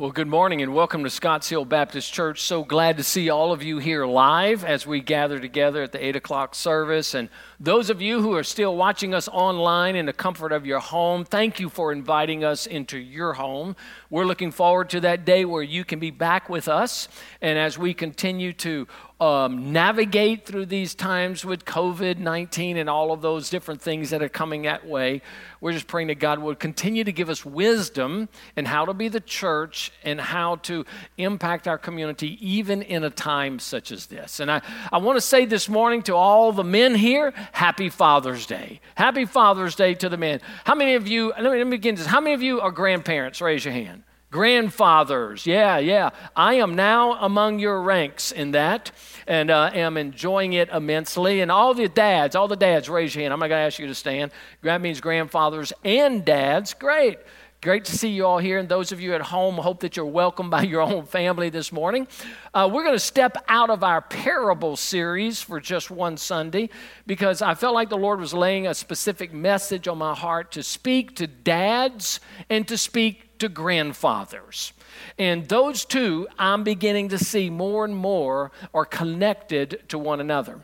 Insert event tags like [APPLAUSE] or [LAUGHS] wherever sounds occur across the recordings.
Well, good morning and welcome to Scotts Hill Baptist Church. So glad to see all of you here live as we gather together at the 8 o'clock service. And those of you who are still watching us online in the comfort of your home, thank you for inviting us into your home. We're looking forward to that day where you can be back with us. And as we continue to um, navigate through these times with COVID 19 and all of those different things that are coming that way. We're just praying that God would continue to give us wisdom in how to be the church and how to impact our community, even in a time such as this. And I, I want to say this morning to all the men here Happy Father's Day. Happy Father's Day to the men. How many of you, let me, let me begin this. How many of you are grandparents? Raise your hand. Grandfathers, yeah, yeah. I am now among your ranks in that and uh, am enjoying it immensely. And all the dads, all the dads, raise your hand. I'm not going to ask you to stand. That means grandfathers and dads. Great. Great to see you all here. And those of you at home, hope that you're welcome by your own family this morning. Uh, we're going to step out of our parable series for just one Sunday because I felt like the Lord was laying a specific message on my heart to speak to dads and to speak to grandfathers. And those two, I'm beginning to see more and more are connected to one another.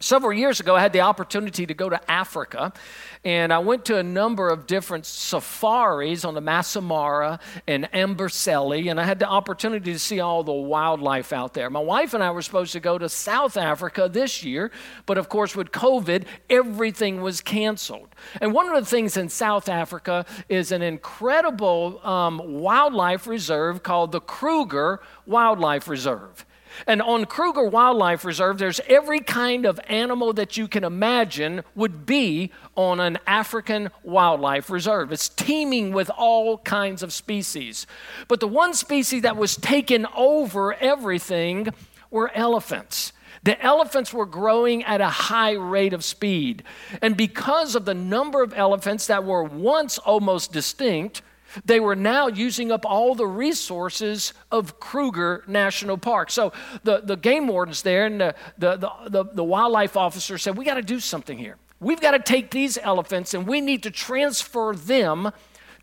Several years ago, I had the opportunity to go to Africa, and I went to a number of different safaris on the Masai Mara and Amboseli, and I had the opportunity to see all the wildlife out there. My wife and I were supposed to go to South Africa this year, but of course, with COVID, everything was canceled. And one of the things in South Africa is an incredible um, wildlife reserve called the Kruger Wildlife Reserve. And on Kruger Wildlife Reserve, there's every kind of animal that you can imagine would be on an African wildlife reserve. It's teeming with all kinds of species. But the one species that was taken over everything were elephants. The elephants were growing at a high rate of speed. And because of the number of elephants that were once almost distinct, they were now using up all the resources of Kruger National Park. So the, the game wardens there and the, the, the, the wildlife officer said, We got to do something here. We've got to take these elephants and we need to transfer them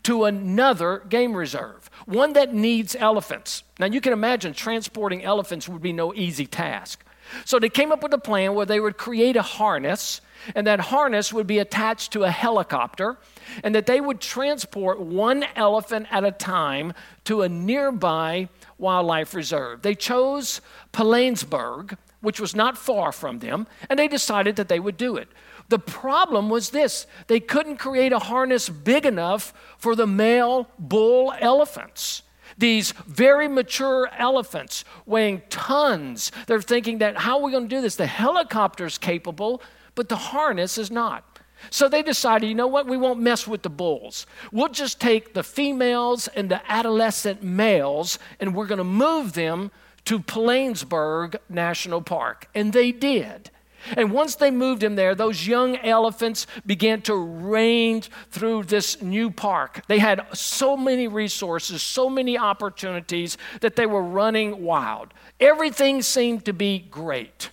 to another game reserve, one that needs elephants. Now, you can imagine transporting elephants would be no easy task. So they came up with a plan where they would create a harness, and that harness would be attached to a helicopter, and that they would transport one elephant at a time to a nearby wildlife reserve. They chose Pilanesberg, which was not far from them, and they decided that they would do it. The problem was this they couldn't create a harness big enough for the male bull elephants these very mature elephants weighing tons. They're thinking that how are we going to do this? The helicopter's capable, but the harness is not. So they decided, you know what? We won't mess with the bulls. We'll just take the females and the adolescent males and we're going to move them to Pilanesberg National Park. And they did. And once they moved him there, those young elephants began to range through this new park. They had so many resources, so many opportunities that they were running wild. Everything seemed to be great.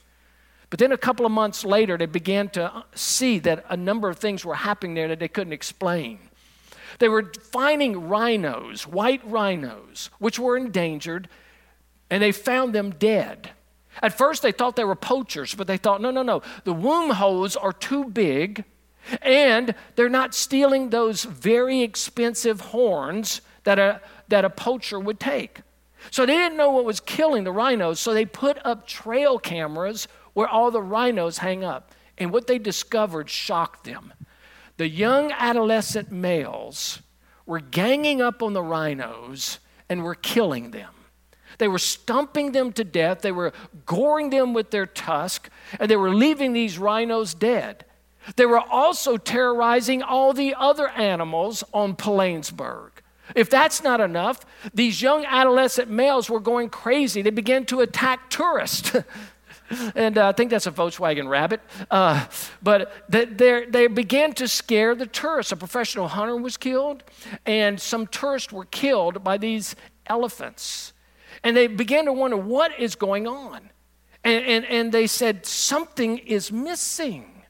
But then a couple of months later, they began to see that a number of things were happening there that they couldn't explain. They were finding rhinos, white rhinos, which were endangered, and they found them dead. At first, they thought they were poachers, but they thought, no, no, no. The womb holes are too big, and they're not stealing those very expensive horns that a, that a poacher would take. So they didn't know what was killing the rhinos, so they put up trail cameras where all the rhinos hang up. And what they discovered shocked them. The young adolescent males were ganging up on the rhinos and were killing them. They were stumping them to death, they were goring them with their tusk, and they were leaving these rhinos dead. They were also terrorizing all the other animals on Pilanesberg. If that's not enough, these young adolescent males were going crazy. They began to attack tourists. [LAUGHS] and uh, I think that's a Volkswagen Rabbit. Uh, but they, they began to scare the tourists. A professional hunter was killed, and some tourists were killed by these elephants. And they began to wonder what is going on. And, and, and they said, something is missing.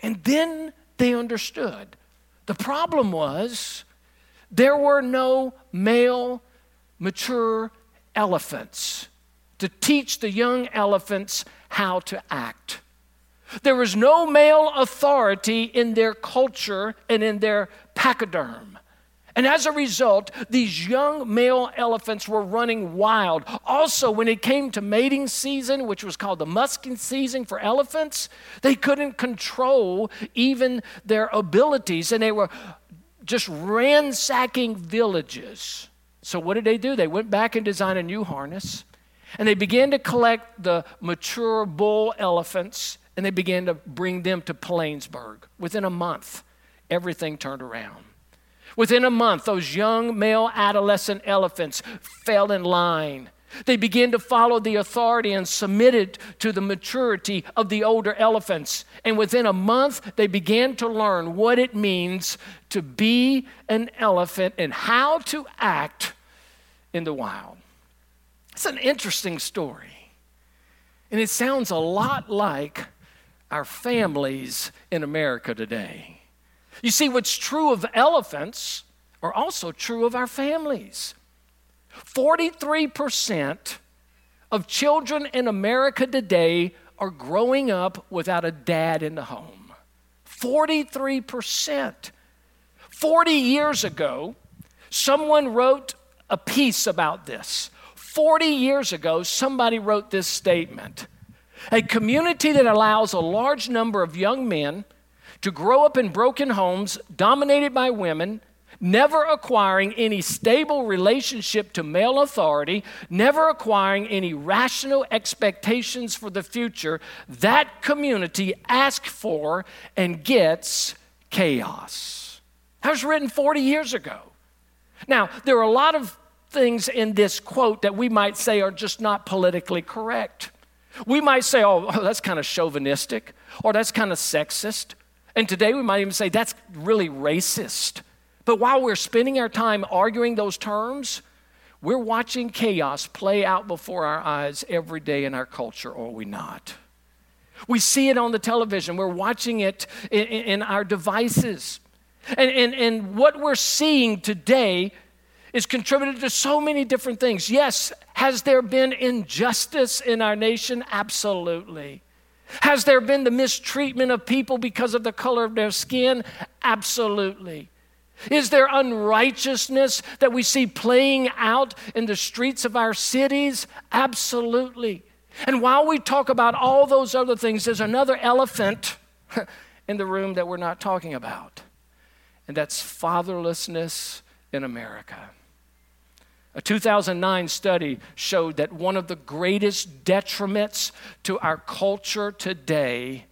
And then they understood. The problem was there were no male mature elephants to teach the young elephants how to act. There was no male authority in their culture and in their pachyderm. And as a result, these young male elephants were running wild. Also, when it came to mating season, which was called the musking season for elephants, they couldn't control even their abilities and they were just ransacking villages. So, what did they do? They went back and designed a new harness and they began to collect the mature bull elephants and they began to bring them to Pilanesberg. Within a month, everything turned around. Within a month, those young male adolescent elephants fell in line. They began to follow the authority and submitted to the maturity of the older elephants. And within a month, they began to learn what it means to be an elephant and how to act in the wild. It's an interesting story. And it sounds a lot like our families in America today. You see, what's true of elephants are also true of our families. 43% of children in America today are growing up without a dad in the home. 43%. 40 years ago, someone wrote a piece about this. 40 years ago, somebody wrote this statement a community that allows a large number of young men to grow up in broken homes dominated by women, never acquiring any stable relationship to male authority, never acquiring any rational expectations for the future, that community asks for and gets chaos. That was written 40 years ago. Now, there are a lot of things in this quote that we might say are just not politically correct. We might say, oh, [LAUGHS] that's kind of chauvinistic, or that's kind of sexist. And today we might even say that's really racist. But while we're spending our time arguing those terms, we're watching chaos play out before our eyes every day in our culture, or we not. We see it on the television, we're watching it in, in our devices. And, and, and what we're seeing today is contributed to so many different things. Yes, has there been injustice in our nation? Absolutely. Has there been the mistreatment of people because of the color of their skin? Absolutely. Is there unrighteousness that we see playing out in the streets of our cities? Absolutely. And while we talk about all those other things, there's another elephant [LAUGHS] in the room that we're not talking about, and that's fatherlessness in America. A 2009 study showed that one of the greatest detriments to our culture today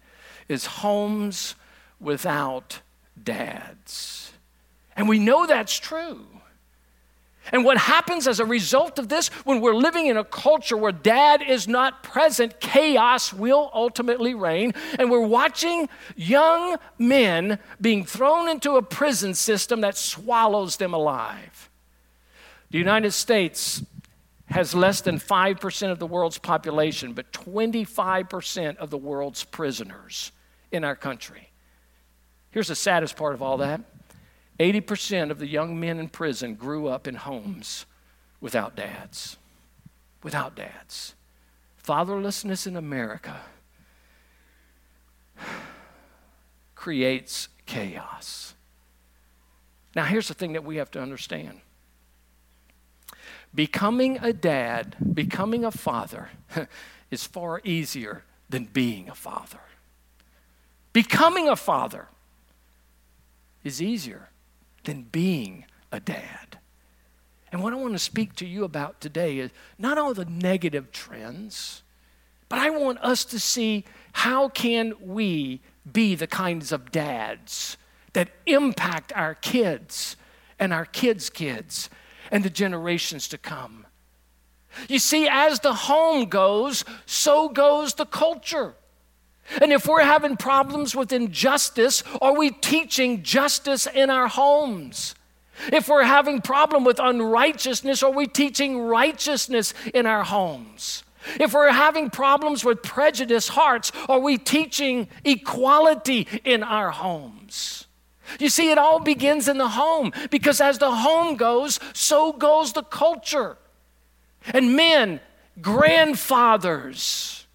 is homes without dads. And we know that's true. And what happens as a result of this, when we're living in a culture where dad is not present, chaos will ultimately reign. And we're watching young men being thrown into a prison system that swallows them alive. The United States has less than 5% of the world's population, but 25% of the world's prisoners in our country. Here's the saddest part of all that 80% of the young men in prison grew up in homes without dads. Without dads. Fatherlessness in America [SIGHS] creates chaos. Now, here's the thing that we have to understand Becoming a dad, becoming a father, [LAUGHS] is far easier than being a father. Becoming a father is easier than being a dad. And what I want to speak to you about today is not all the negative trends, but I want us to see how can we be the kinds of dads that impact our kids and our kids' kids and the generations to come. You see, as the home goes, so goes the culture. And if we're having problems with injustice, are we teaching justice in our homes? If we're having problem with unrighteousness, are we teaching righteousness in our homes? If we're having problems with prejudiced hearts, are we teaching equality in our homes? You see, it all begins in the home because as the home goes, so goes the culture. And men, grandfathers,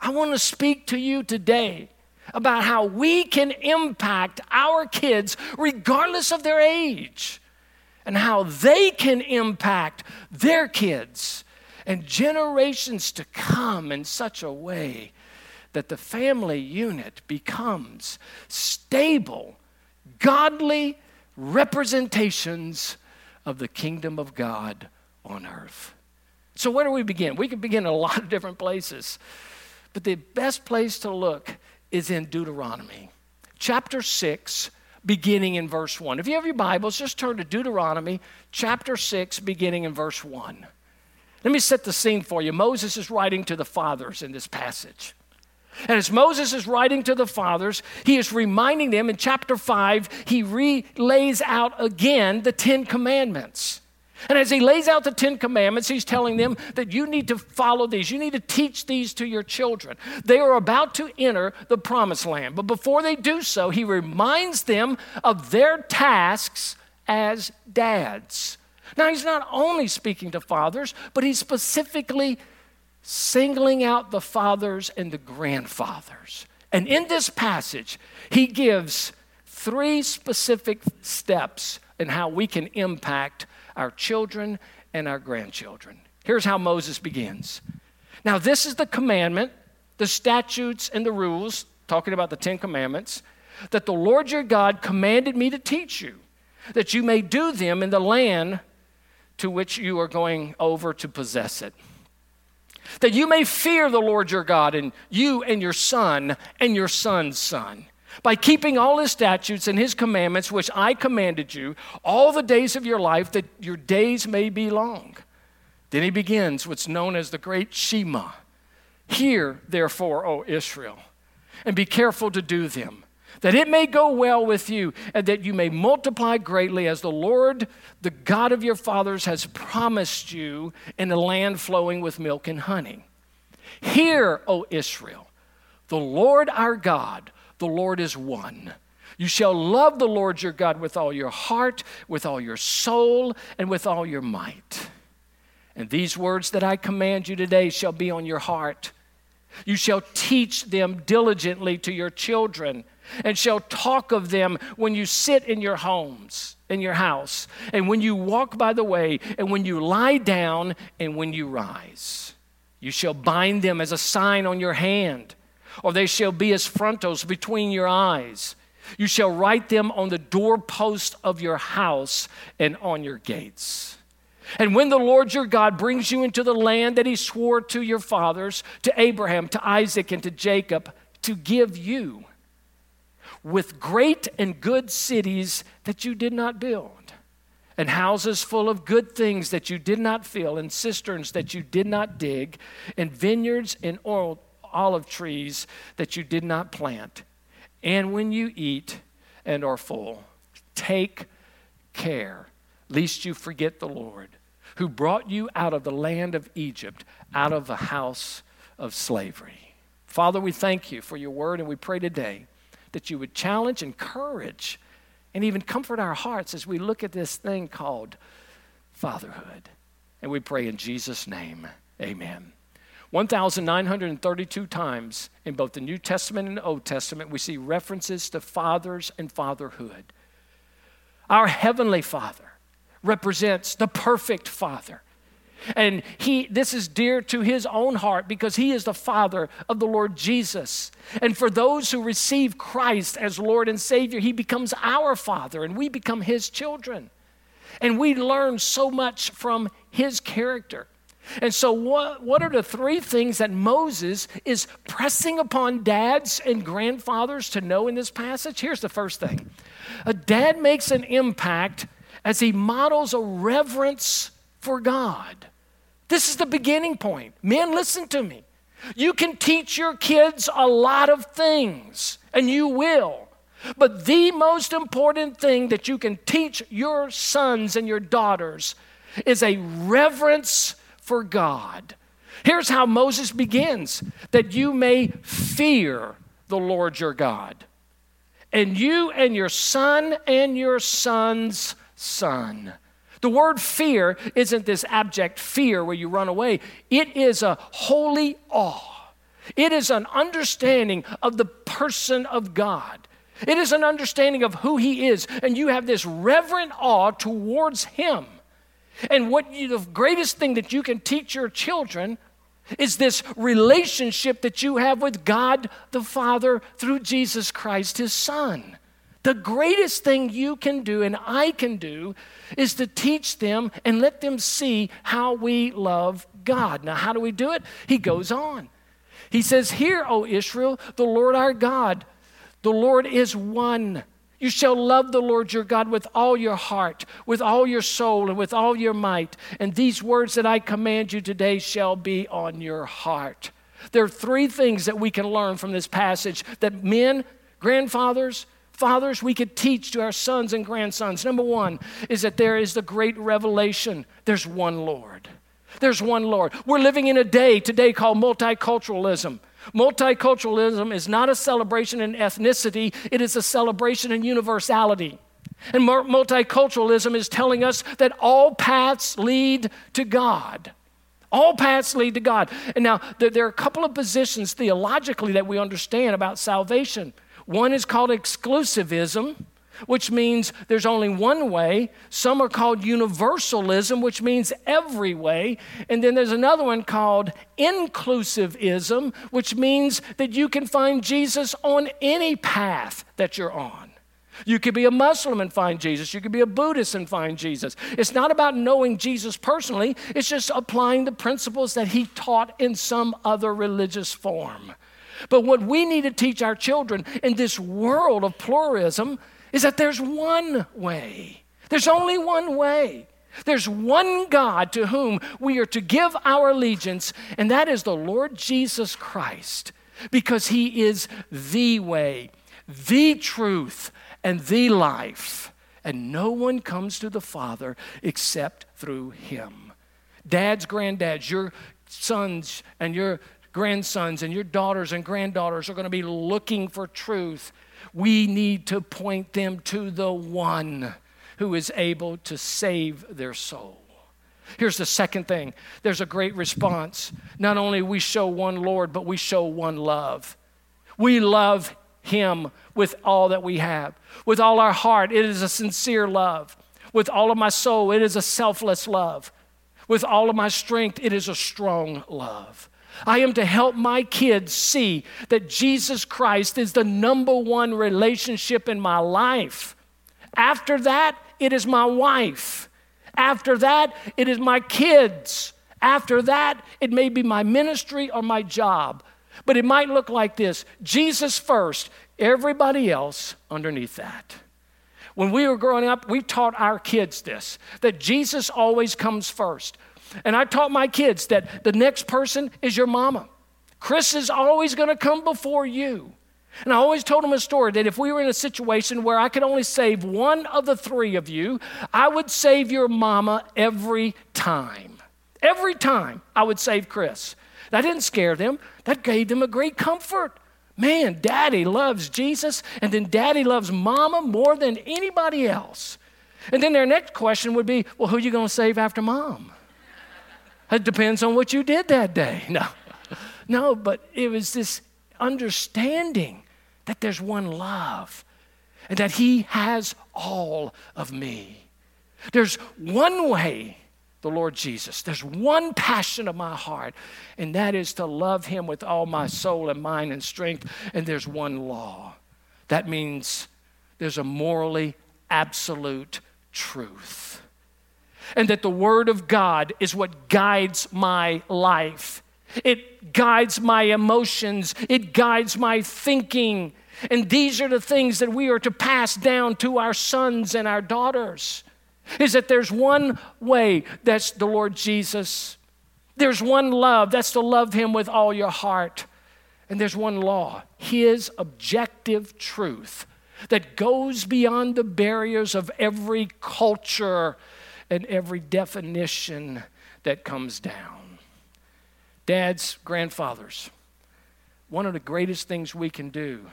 I want to speak to you today about how we can impact our kids regardless of their age and how they can impact their kids and generations to come in such a way that the family unit becomes stable, godly representations of the kingdom of God on earth. So, where do we begin? We could begin in a lot of different places, but the best place to look is in Deuteronomy, chapter 6, beginning in verse 1. If you have your Bibles, just turn to Deuteronomy, chapter 6, beginning in verse 1. Let me set the scene for you. Moses is writing to the fathers in this passage. And as Moses is writing to the fathers, he is reminding them in chapter 5, he relays out again the Ten Commandments. And as he lays out the Ten Commandments, he's telling them that you need to follow these. You need to teach these to your children. They are about to enter the promised land. But before they do so, he reminds them of their tasks as dads. Now, he's not only speaking to fathers, but he's specifically singling out the fathers and the grandfathers. And in this passage, he gives three specific steps in how we can impact our children and our grandchildren. Here's how Moses begins. Now, this is the commandment, the statutes, and the rules, talking about the Ten Commandments, that the Lord your God commanded me to teach you, that you may do them in the land to which you are going over to possess it. That you may fear the Lord your God, and you and your son and your son's son by keeping all his statutes and his commandments, which I commanded you, all the days of your life, that your days may be long. Then he begins what's known as the great Shema. Hear, therefore, O Israel, and be careful to do them, that it may go well with you, and that you may multiply greatly as the Lord, the God of your fathers, has promised you in a land flowing with milk and honey. Hear, O Israel, the Lord our God the Lord is one. You shall love the Lord your God with all your heart, with all your soul, and with all your might. And these words that I command you today shall be on your heart. You shall teach them diligently to your children, and shall talk of them when you sit in your homes, in your house, and when you walk by the way, and when you lie down, and when you rise. You shall bind them as a sign on your hand or they shall be as frontals between your eyes. You shall write them on the doorpost of your house and on your gates. And when the Lord your God brings you into the land that he swore to your fathers, to Abraham, to Isaac, and to Jacob, to give you, with great and good cities that you did not build, and houses full of good things that you did not fill, and cisterns that you did not dig, and vineyards and olive trees that you did not plant. And when you eat and are full, take care lest you forget the Lord who brought you out of the land of Egypt, out of the house of slavery. Father, we thank you for your word, and we pray today that you would challenge, encourage, and even comfort our hearts as we look at this thing called fatherhood. And we pray in Jesus' name, amen. 1,932 times in both the New Testament and the Old Testament, we see references to fathers and fatherhood. Our Heavenly Father represents the perfect Father. And he, this is dear to his own heart because he is the Father of the Lord Jesus. And for those who receive Christ as Lord and Savior, he becomes our Father and we become his children. And we learn so much from his character. And so, what, what are the three things that Moses is pressing upon dads and grandfathers to know in this passage? Here's the first thing a dad makes an impact as he models a reverence for God. This is the beginning point. Men, listen to me. You can teach your kids a lot of things, and you will. But the most important thing that you can teach your sons and your daughters is a reverence for God. Here's how Moses begins that you may fear the Lord your God and you and your son and your son's son. The word fear isn't this abject fear where you run away, it is a holy awe. It is an understanding of the person of God. It is an understanding of who He is, and you have this reverent awe towards Him. And what you, the greatest thing that you can teach your children is this relationship that you have with God the Father through Jesus Christ, His Son. The greatest thing you can do and I can do is to teach them and let them see how we love God. Now, how do we do it? He goes on. He says, Hear, O Israel, the Lord our God, the Lord is one. You shall love the Lord your God with all your heart, with all your soul, and with all your might. And these words that I command you today shall be on your heart. There are three things that we can learn from this passage that men, grandfathers, fathers, we could teach to our sons and grandsons. Number one is that there is the great revelation there's one Lord. There's one Lord. We're living in a day today called multiculturalism. Multiculturalism is not a celebration in ethnicity, it is a celebration in universality. And multiculturalism is telling us that all paths lead to God. All paths lead to God. And now, there are a couple of positions theologically that we understand about salvation. One is called exclusivism, which means there's only one way. Some are called universalism, which means every way. And then there's another one called inclusivism, which means that you can find Jesus on any path that you're on. You could be a Muslim and find Jesus. You could be a Buddhist and find Jesus. It's not about knowing Jesus personally, it's just applying the principles that he taught in some other religious form. But what we need to teach our children in this world of pluralism is that there's one way. There's only one way. There's one God to whom we are to give our allegiance, and that is the Lord Jesus Christ, because He is the way, the truth, and the life. And no one comes to the Father except through Him. Dads, granddads, your sons and your grandsons and your daughters and granddaughters are going to be looking for truth we need to point them to the one who is able to save their soul. Here's the second thing there's a great response. Not only we show one Lord, but we show one love. We love him with all that we have. With all our heart, it is a sincere love. With all of my soul, it is a selfless love. With all of my strength, it is a strong love. I am to help my kids see that Jesus Christ is the number one relationship in my life. After that, it is my wife. After that, it is my kids. After that, it may be my ministry or my job. But it might look like this Jesus first, everybody else underneath that. When we were growing up, we taught our kids this that Jesus always comes first. And I taught my kids that the next person is your mama. Chris is always going to come before you. And I always told them a story that if we were in a situation where I could only save one of the three of you, I would save your mama every time. Every time I would save Chris. That didn't scare them, that gave them a great comfort. Man, daddy loves Jesus, and then daddy loves mama more than anybody else. And then their next question would be, well, who are you going to save after mom? It depends on what you did that day. No, no, but it was this understanding that there's one love and that He has all of me. There's one way, the Lord Jesus. There's one passion of my heart, and that is to love Him with all my soul and mind and strength. And there's one law. That means there's a morally absolute truth and that the Word of God is what guides my life. It guides my emotions, it guides my thinking. And these are the things that we are to pass down to our sons and our daughters. Is that there's one way, that's the Lord Jesus. There's one love, that's to love Him with all your heart. And there's one law, His objective truth that goes beyond the barriers of every culture and every definition that comes down. Dads, grandfathers, one of the greatest things we can do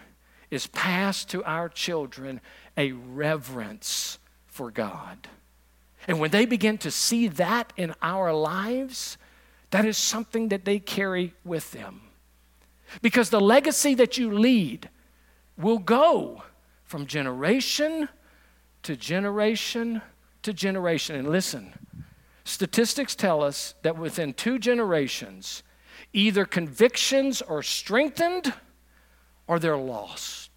is pass to our children a reverence for God. And when they begin to see that in our lives, that is something that they carry with them. Because the legacy that you lead will go from generation to generation to generation. And listen, statistics tell us that within two generations, either convictions are strengthened or they're lost.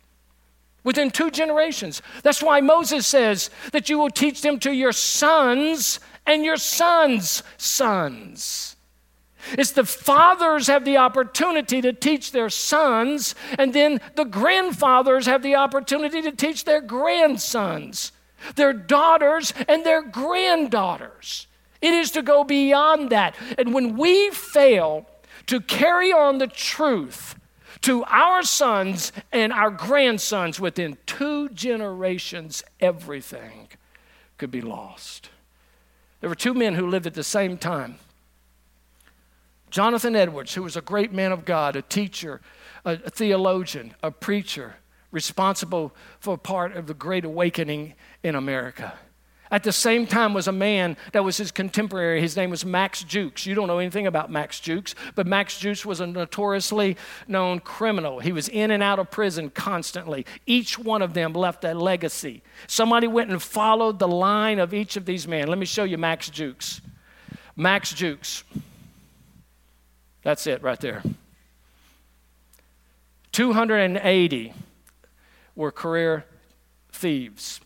Within two generations. That's why Moses says that you will teach them to your sons and your sons' sons. It's the fathers have the opportunity to teach their sons, and then the grandfathers have the opportunity to teach their grandsons, their daughters, and their granddaughters. It is to go beyond that. And when we fail to carry on the truth to our sons and our grandsons within two generations, everything could be lost. There were two men who lived at the same time. Jonathan Edwards, who was a great man of God, a teacher, a, theologian, a preacher, responsible for part of the Great Awakening in America. At the same time was a man that was his contemporary. His name was Max Jukes. You don't know anything about Max Jukes, but Max Jukes was a notoriously known criminal. He was in and out of prison constantly. Each one of them left a legacy. Somebody went and followed the line of each of these men. Let me show you Max Jukes. Max Jukes. That's it right there. 280 were career thieves.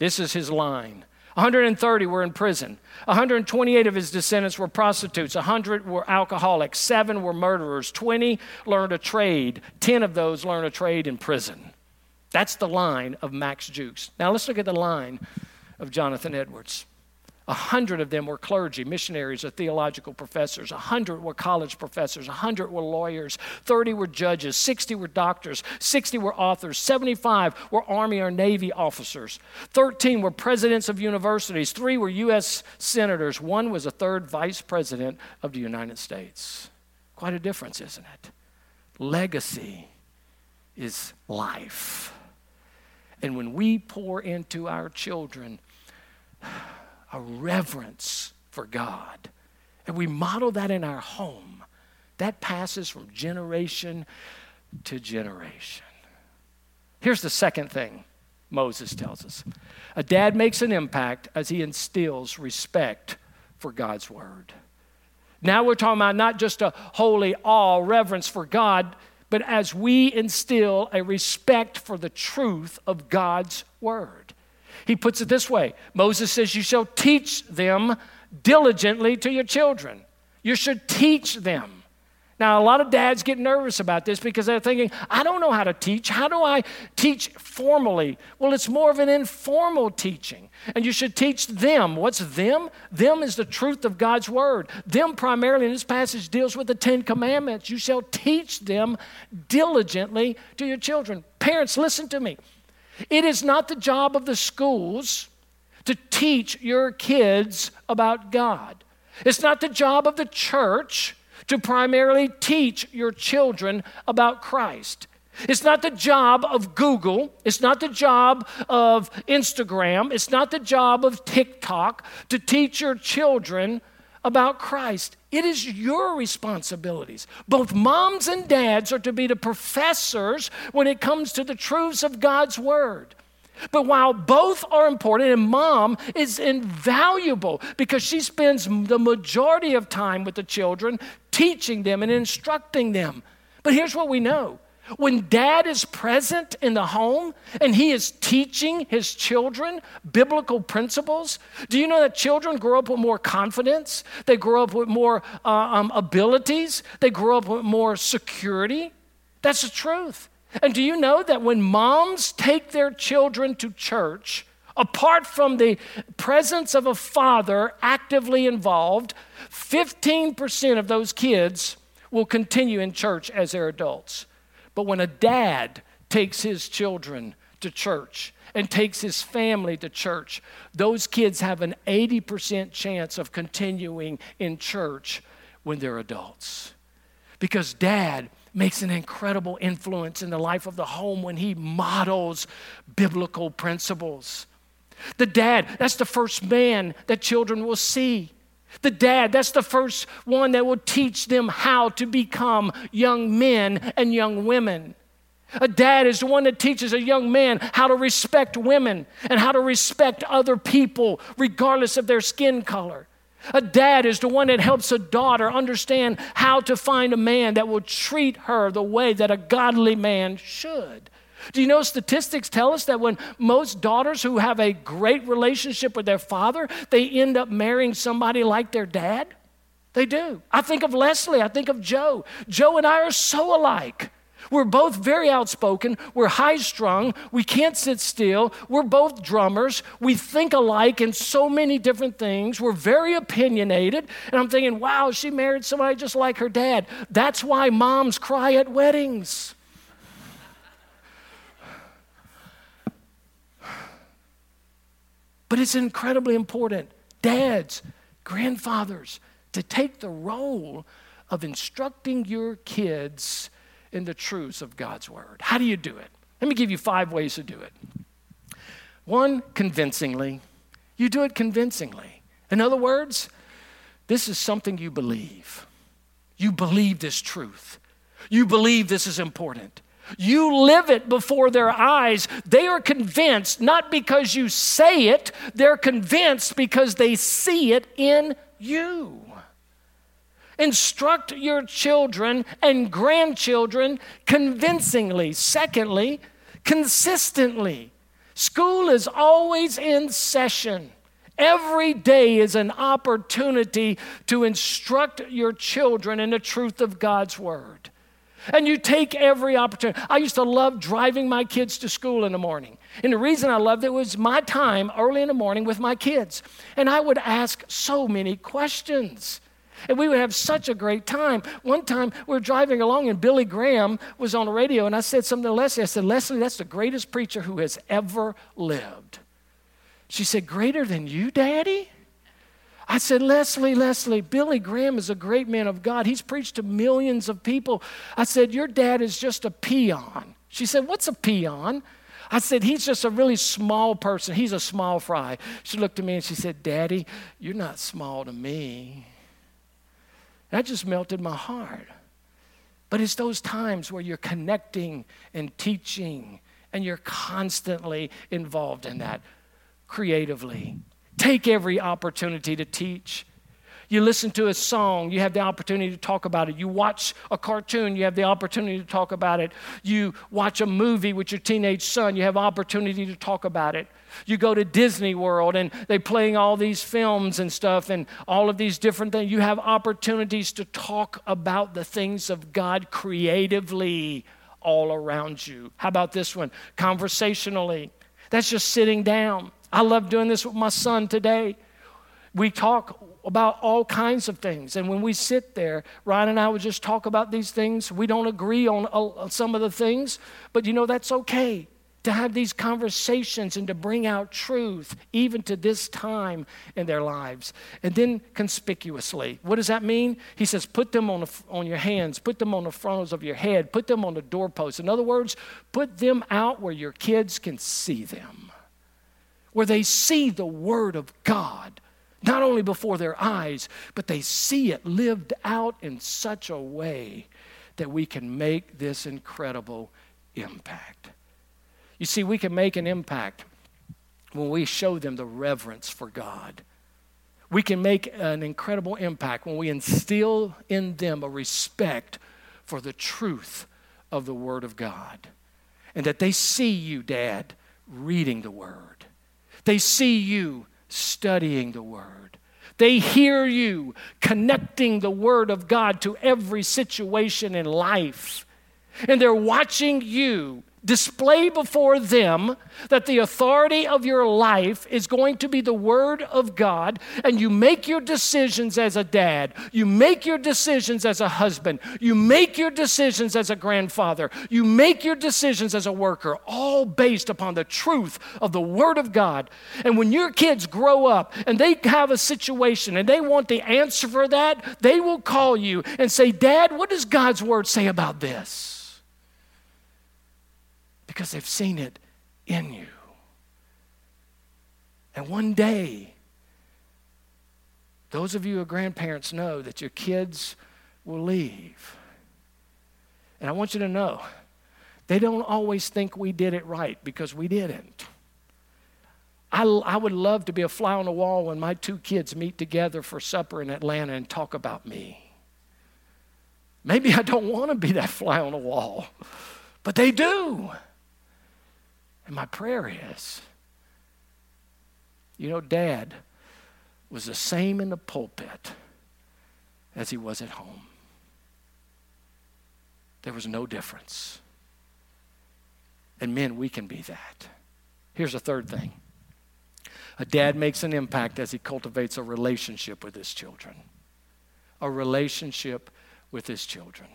This is his line. 130 were in prison. 128 of his descendants were prostitutes. 100 were alcoholics. Seven were murderers. 20 learned a trade. 10 of those learned a trade in prison. That's the line of Max Jukes. Now let's look at the line of Jonathan Edwards. A hundred of them were clergy, missionaries, or theological professors. A hundred were college professors. A hundred were lawyers. Thirty were judges. Sixty were doctors. Sixty were authors. Seventy-five were Army or Navy officers. Thirteen were presidents of universities. Three were U.S. senators. One was a third vice president of the United States. Quite a difference, isn't it? Legacy is life. And when we pour into our children, a reverence for God, and we model that in our home, that passes from generation to generation. Here's the second thing Moses tells us a dad makes an impact as he instills respect for God's word. Now we're talking about not just a holy awe, reverence for God, but as we instill a respect for the truth of God's word. He puts it this way Moses says, You shall teach them diligently to your children. You should teach them. Now, a lot of dads get nervous about this because they're thinking, I don't know how to teach. How do I teach formally? Well, it's more of an informal teaching. And you should teach them. What's them? Them is the truth of God's word. Them, primarily in this passage, deals with the Ten Commandments. You shall teach them diligently to your children. Parents, listen to me. It is not the job of the schools to teach your kids about God. It's not the job of the church to primarily teach your children about Christ. It's not the job of Google. It's not the job of Instagram. It's not the job of TikTok to teach your children about Christ. It is your responsibilities. Both moms and dads are to be the professors when it comes to the truths of God's Word. But while both are important, and mom is invaluable because she spends the majority of time with the children, teaching them and instructing them. But here's what we know when dad is present in the home and he is teaching his children biblical principles, do you know that children grow up with more confidence? They grow up with more uh, um, abilities, they grow up with more security. That's the truth. And do you know that when moms take their children to church, apart from the presence of a father actively involved, 15% of those kids will continue in church as their adults. But when a dad takes his children to church and takes his family to church, those kids have an 80% chance of continuing in church when they're adults. Because dad makes an incredible influence in the life of the home when he models biblical principles. The dad, that's the first man that children will see. The dad, that's the first one that will teach them how to become young men and young women. A dad is the one that teaches a young man how to respect women and how to respect other people, regardless of their skin color. A dad is the one that helps a daughter understand how to find a man that will treat her the way that a godly man should. Do you know statistics tell us that when most daughters who have a great relationship with their father, they end up marrying somebody like their dad? They do. I think of Leslie, I think of Joe. Joe and I are so alike. We're both very outspoken. We're high strung. We can't sit still. We're both drummers. We think alike in so many different things. We're very opinionated. And I'm thinking, wow, she married somebody just like her dad. That's why moms cry at weddings. But it's incredibly important, dads, grandfathers, to take the role of instructing your kids in the truths of God's word. How do you do it? Let me give you five ways to do it. One, convincingly. You do it convincingly. In other words, this is something you believe. You believe this truth. You believe this is important. You live it before their eyes. They are convinced, not because you say it, they're convinced because they see it in you. Instruct your children and grandchildren convincingly. Secondly, consistently. School is always in session. Every day is an opportunity to instruct your children in the truth of God's Word. And you take every opportunity. I used to love driving my kids to school in the morning. And the reason I loved it was my time early in the morning with my kids. And I would ask so many questions. And we would have such a great time. One time we were driving along and Billy Graham was on the radio, and I said something to Leslie. I said, Leslie, that's the greatest preacher who has ever lived. She said, Greater than you, Daddy? I said, Leslie, Leslie, Billy Graham is a great man of God. He's preached to millions of people. I said, Your dad is just a peon. She said, What's a peon? I said, He's just a really small person. He's a small fry. She looked at me and she said, Daddy, you're not small to me. That just melted my heart. But it's those times where you're connecting and teaching and you're constantly involved in that creatively. Take every opportunity to teach. You listen to a song, you have the opportunity to talk about it. You watch a cartoon, you have the opportunity to talk about it. You watch a movie with your teenage son, you have opportunity to talk about it. You go to Disney World and they're playing all these films and stuff and all of these different things. You have opportunities to talk about the things of God creatively all around you. How about this one? Conversationally. That's just sitting down. I love doing this with my son today. We talk about all kinds of things. And when we sit there, Ryan and I would just talk about these things. We don't agree on, on some of the things, but you know, that's okay to have these conversations and to bring out truth even to this time in their lives. And then conspicuously, what does that mean? He says, put them on, the, on your hands, put them on the frontals of your head, put them on the doorposts. In other words, put them out where your kids can see them, where they see the Word of God not only before their eyes, but they see it lived out in such a way that we can make this incredible impact. You see, we can make an impact when we show them the reverence for God. We can make an incredible impact when we instill in them a respect for the truth of the Word of God. And that they see you, Dad, reading the Word. They see you studying the Word. They hear you connecting the Word of God to every situation in life. And they're watching you display before them that the authority of your life is going to be the Word of God, and you make your decisions as a dad, you make your decisions as a husband, you make your decisions as a grandfather, you make your decisions as a worker, all based upon the truth of the Word of God. And when your kids grow up and they have a situation and they want the answer for that, they will call you and say, Dad, what does God's Word say about this? Because they've seen it in you. And one day, those of you who are grandparents know that your kids will leave. And I want you to know, they don't always think we did it right because we didn't. I, I would love to be a fly on the wall when my two kids meet together for supper in Atlanta and talk about me. Maybe I don't want to be that fly on the wall, but they do. And my prayer is you know, dad was the same in the pulpit as he was at home. There was no difference. And men, we can be that. Here's a third thing a dad makes an impact as he cultivates a relationship with his children. A relationship with his children.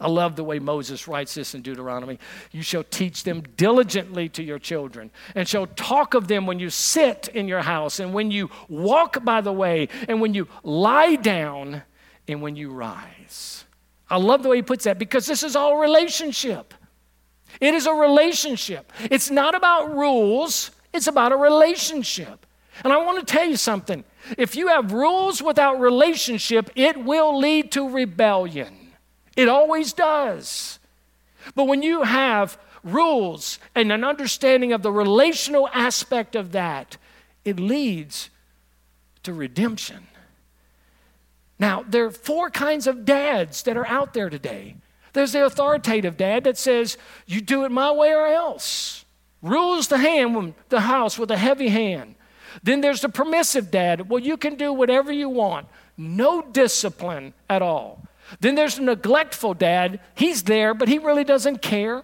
I love the way Moses writes this in Deuteronomy. You shall teach them diligently to your children, and shall talk of them when you sit in your house, and when you walk by the way, and when you lie down, and when you rise. I love the way he puts that because this is all relationship. It is a relationship. It's not about rules, it's about a relationship. And I want to tell you something. If you have rules without relationship, it will lead to rebellion. It always does. But when you have rules and an understanding of the relational aspect of that, it leads to redemption. Now, there are four kinds of dads that are out there today. There's the authoritative dad that says, You do it my way or else. Rules the hand, the house with a heavy hand. Then there's the permissive dad. Well, you can do whatever you want. No discipline at all. Then there's a neglectful dad. He's there, but he really doesn't care.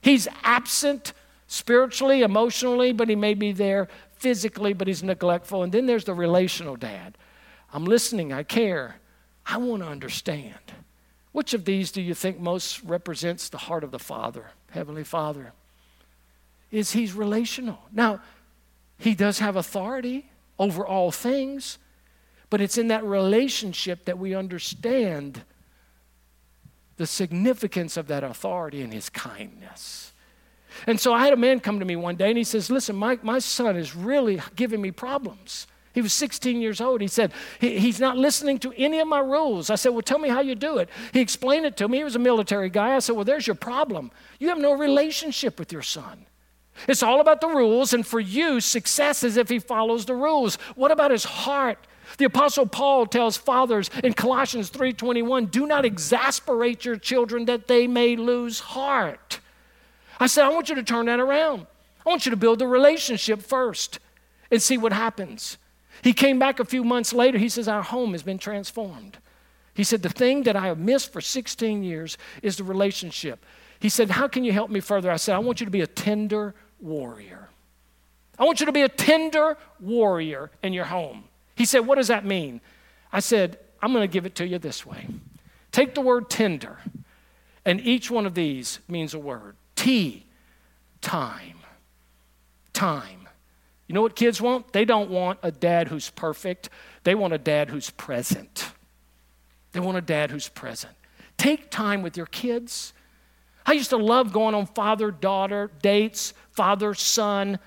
He's absent spiritually, emotionally, but he may be there physically, but he's neglectful. And then there's the relational dad. I'm listening, I care, I want to understand. Which of these do you think most represents the heart of the Father, Heavenly Father? Is he's relational. Now, he does have authority over all things, but it's in that relationship that we understand the significance of that authority and his kindness. And so I had a man come to me one day and he says, Listen, my, my son is really giving me problems. He was 16 years old. He said, he, He's not listening to any of my rules. I said, Well, tell me how you do it. He explained it to me. He was a military guy. I said, Well, there's your problem. You have no relationship with your son. It's all about the rules, and for you, success is if he follows the rules. What about his heart? The apostle Paul tells fathers in Colossians 3:21, "Do not exasperate your children that they may lose heart." I said, "I want you to turn that around. I want you to build a relationship first and see what happens." He came back a few months later. He says, "Our home has been transformed." He said, "The thing that I have missed for 16 years is the relationship." He said, "How can you help me further?" I said, "I want you to be a tender warrior. I want you to be a tender warrior in your home." He said, What does that mean? I said, I'm going to give it to you this way. Take the word tender, and each one of these means a word. T, time. Time. You know what kids want? They don't want a dad who's perfect, they want a dad who's present. They want a dad who's present. Take time with your kids. I used to love going on father daughter dates, father son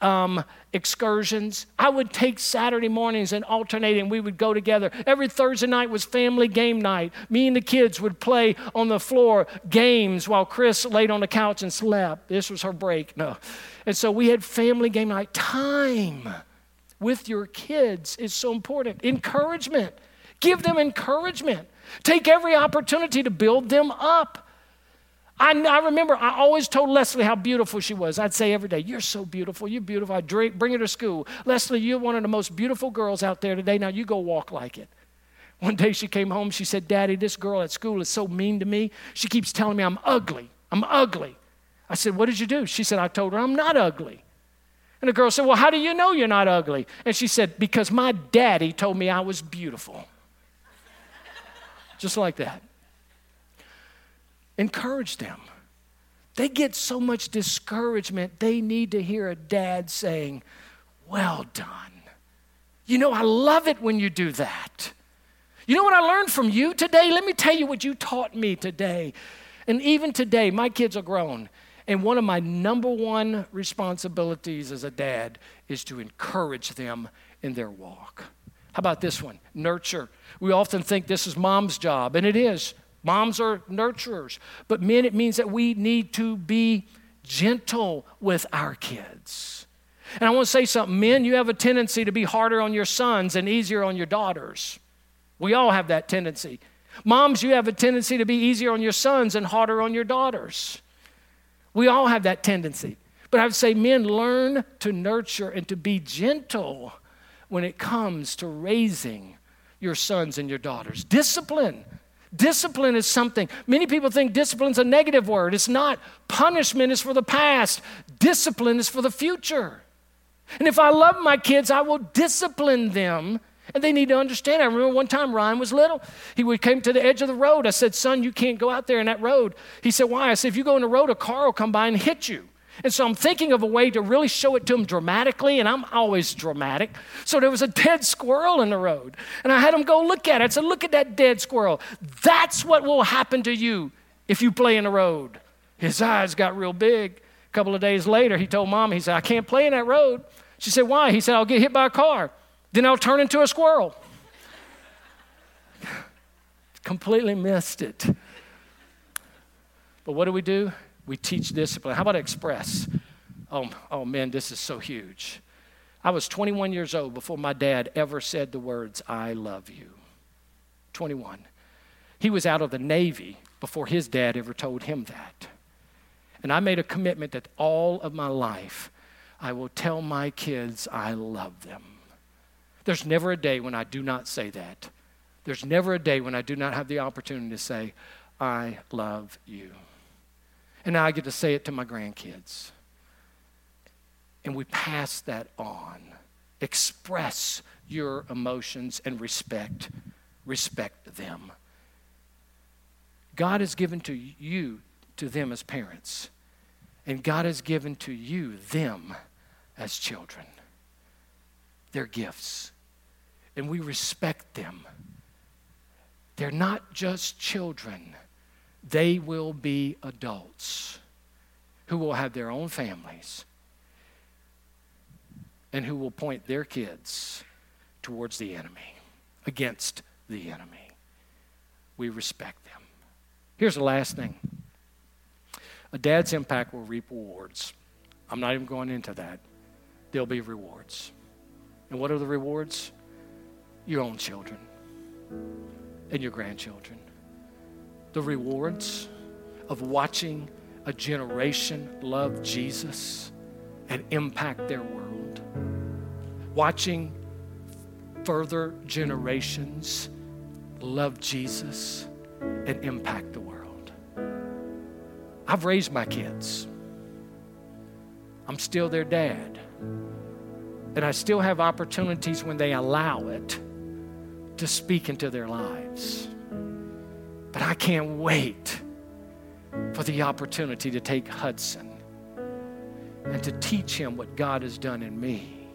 um, excursions. I would take Saturday mornings and alternate, and we would go together. Every Thursday night was family game night. Me and the kids would play on the floor games while Chris laid on the couch and slept. This was her break. No. And so we had family game night. Time with your kids is so important. Encouragement. Give them encouragement. Take every opportunity to build them up. I, I, remember I always told Leslie how beautiful she was. I'd say every day, You're so beautiful. You're beautiful. I'd bring her to school. Leslie, you're one of the most beautiful girls out there today. Now you go walk like it. One day she came home. She said, Daddy, this girl at school is so mean to me. She keeps telling me I'm ugly. I'm ugly. I said, What did you do? She said, I told her I'm not ugly. And the girl said, Well, how do you know you're not ugly? And she said, Because my daddy told me I was beautiful. Just like that. Encourage them. They get so much discouragement, they need to hear a dad saying, Well done. You know, I love it when you do that. You know what I learned from you today? Let me tell you what you taught me today. And even today, my kids are grown. And one of my number one responsibilities as a dad is to encourage them in their walk. How about this one? Nurture. We often think this is mom's job, and it is. Moms are nurturers. But men, it means that we need to be gentle with our kids. And I want to say something men, you have a tendency to be harder on your sons and easier on your daughters. We all have that tendency. Moms, you have a tendency to be easier on your sons and harder on your daughters. We all have that tendency. But I would say, men, learn to nurture and to be gentle when it comes to raising your sons and your daughters. Discipline. Discipline is something. Many people think discipline is a negative word. It's not. Punishment is for the past, discipline is for the future. And if I love my kids, I will discipline them and they need to understand. I remember one time Ryan was little. He came to the edge of the road. I said, Son, you can't go out there in that road. He said, Why? I said, If you go in the road, a car will come by and hit you. And so I'm thinking of a way to really show it to him dramatically, and I'm always dramatic. So there was a dead squirrel in the road. And I had him go look at it. I said, Look at that dead squirrel. That's what will happen to you if you play in the road. His eyes got real big. A couple of days later, he told mom, he said, I can't play in that road. She said, Why? He said, I'll get hit by a car then I'll turn into a squirrel. [LAUGHS] Completely missed it. But what do we do? We teach discipline. How about express? Oh, oh man, this is so huge. I was 21 years old before my dad ever said the words, I love you. 21. He was out of the Navy before his dad ever told him that. And I made a commitment that all of my life I will tell my kids I love them. There's never a day when I do not say that. There's never a day when I do not have the opportunity to say, I love you. And now I get to say it to my grandkids. And we pass that on. Express your emotions and respect. Respect them. God has given to you, to them as parents. And God has given to you, them as children. They're gifts and we respect them. They're not just children, they will be adults who will have their own families and who will point their kids towards the enemy, against the enemy. We respect them. Here's the last thing a dad's impact will reap rewards. I'm not even going into that. There'll be rewards. And what are the rewards? your own children and your grandchildren. The rewards of watching a generation love Jesus and impact their world. Watching further generations love Jesus and impact the world. I've raised my kids. I'm still their dad. And I still have opportunities when they allow it to speak into their lives. But I can't wait for the opportunity to take Hudson and to teach him what God has done in me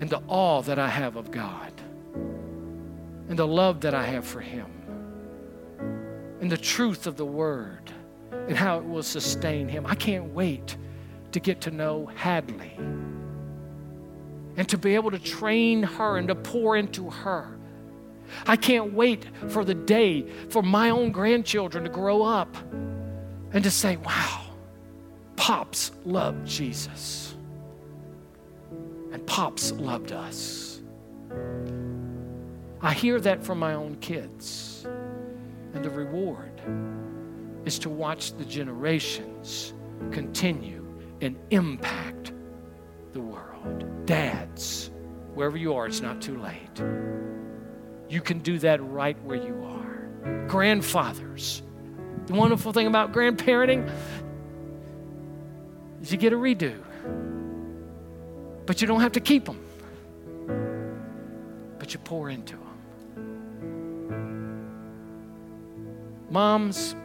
and the awe that I have of God and the love that I have for him and the truth of the word and how it will sustain him. I can't wait to get to know Hadley and to be able to train her and to pour into her. I can't wait for the day for my own grandchildren to grow up and to say, wow, Pops loved Jesus. And Pops loved us. I hear that from my own kids. And the reward is to watch the generations continue and impact the world. Dads, wherever you are, it's not too late. You can do that right where you are. Grandfathers, The wonderful thing about grandparenting is you get a redo, but you don't have to keep them, but you pour into them. Moms,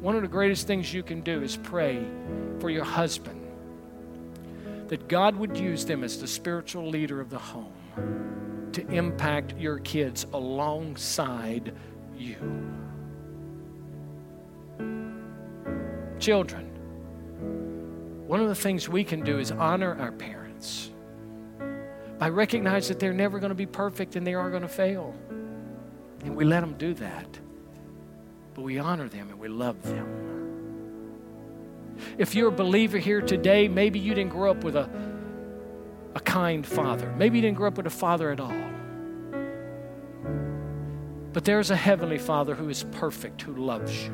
one of the greatest things you can do is pray for your husband that God would use them as the spiritual leader of the home to impact your kids alongside you. Children, one of the things we can do is honor our parents by recognizing that they're never going to be perfect and they are going to fail. And we let them do that. But we honor them and we love them. If you're a believer here today, maybe you didn't grow up with a, a kind father. Maybe you didn't grow up with a father at all. But there's a heavenly father who is perfect, who loves you.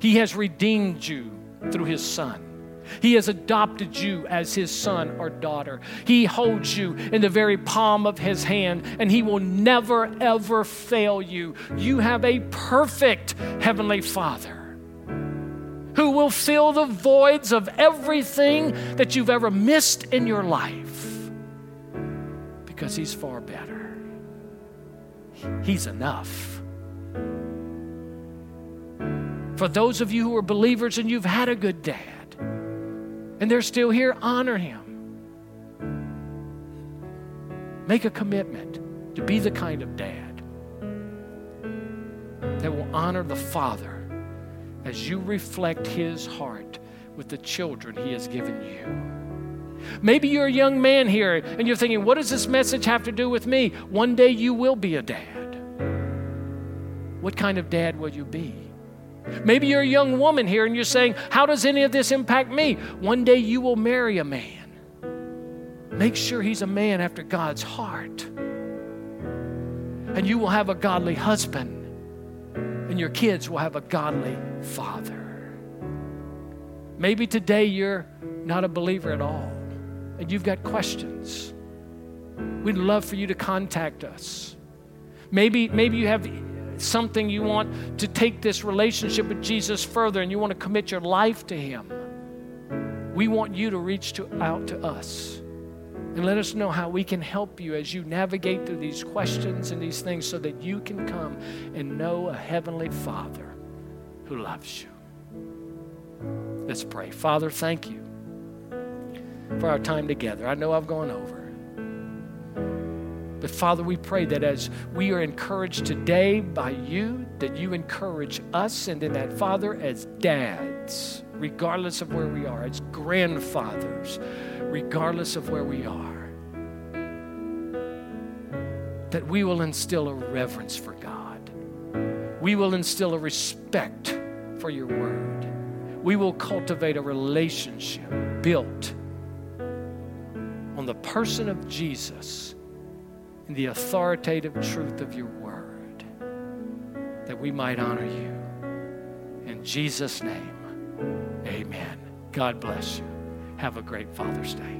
He has redeemed you through his son. He has adopted you as his son or daughter. He holds you in the very palm of his hand, and he will never, ever fail you. You have a perfect heavenly father who will fill the voids of everything that you've ever missed in your life because He's far better. He's enough. For those of you who are believers and you've had a good dad and they're still here, honor him. Make a commitment to be the kind of dad that will honor the Father as you reflect His heart with the children He has given you. Maybe you're a young man here and you're thinking, what does this message have to do with me? One day you will be a dad. What kind of dad will you be? Maybe you're a young woman here and you're saying, How does any of this impact me? One day you will marry a man. Make sure he's a man after God's heart. And you will have a godly husband and your kids will have a godly father. Maybe today you're not a believer at all and you've got questions. We'd love for you to contact us. Maybe, maybe you have something you want to take this relationship with Jesus further and you want to commit your life to Him. We want you to reach to, out to us and let us know how we can help you as you navigate through these questions and these things so that you can come and know a heavenly Father who loves you. Let's pray. Father, thank you for our time together. I know I've gone over. But Father, we pray that as we are encouraged today by you, that you encourage us, and in that, Father, as dads, regardless of where we are, as grandfathers, regardless of where we are. That we will instill a reverence for God. We will instill a respect for your word. We will cultivate a relationship built on the person of Jesus and the authoritative truth of your word, that we might honor you. In Jesus' name, amen. God bless you. Have a great Father's Day.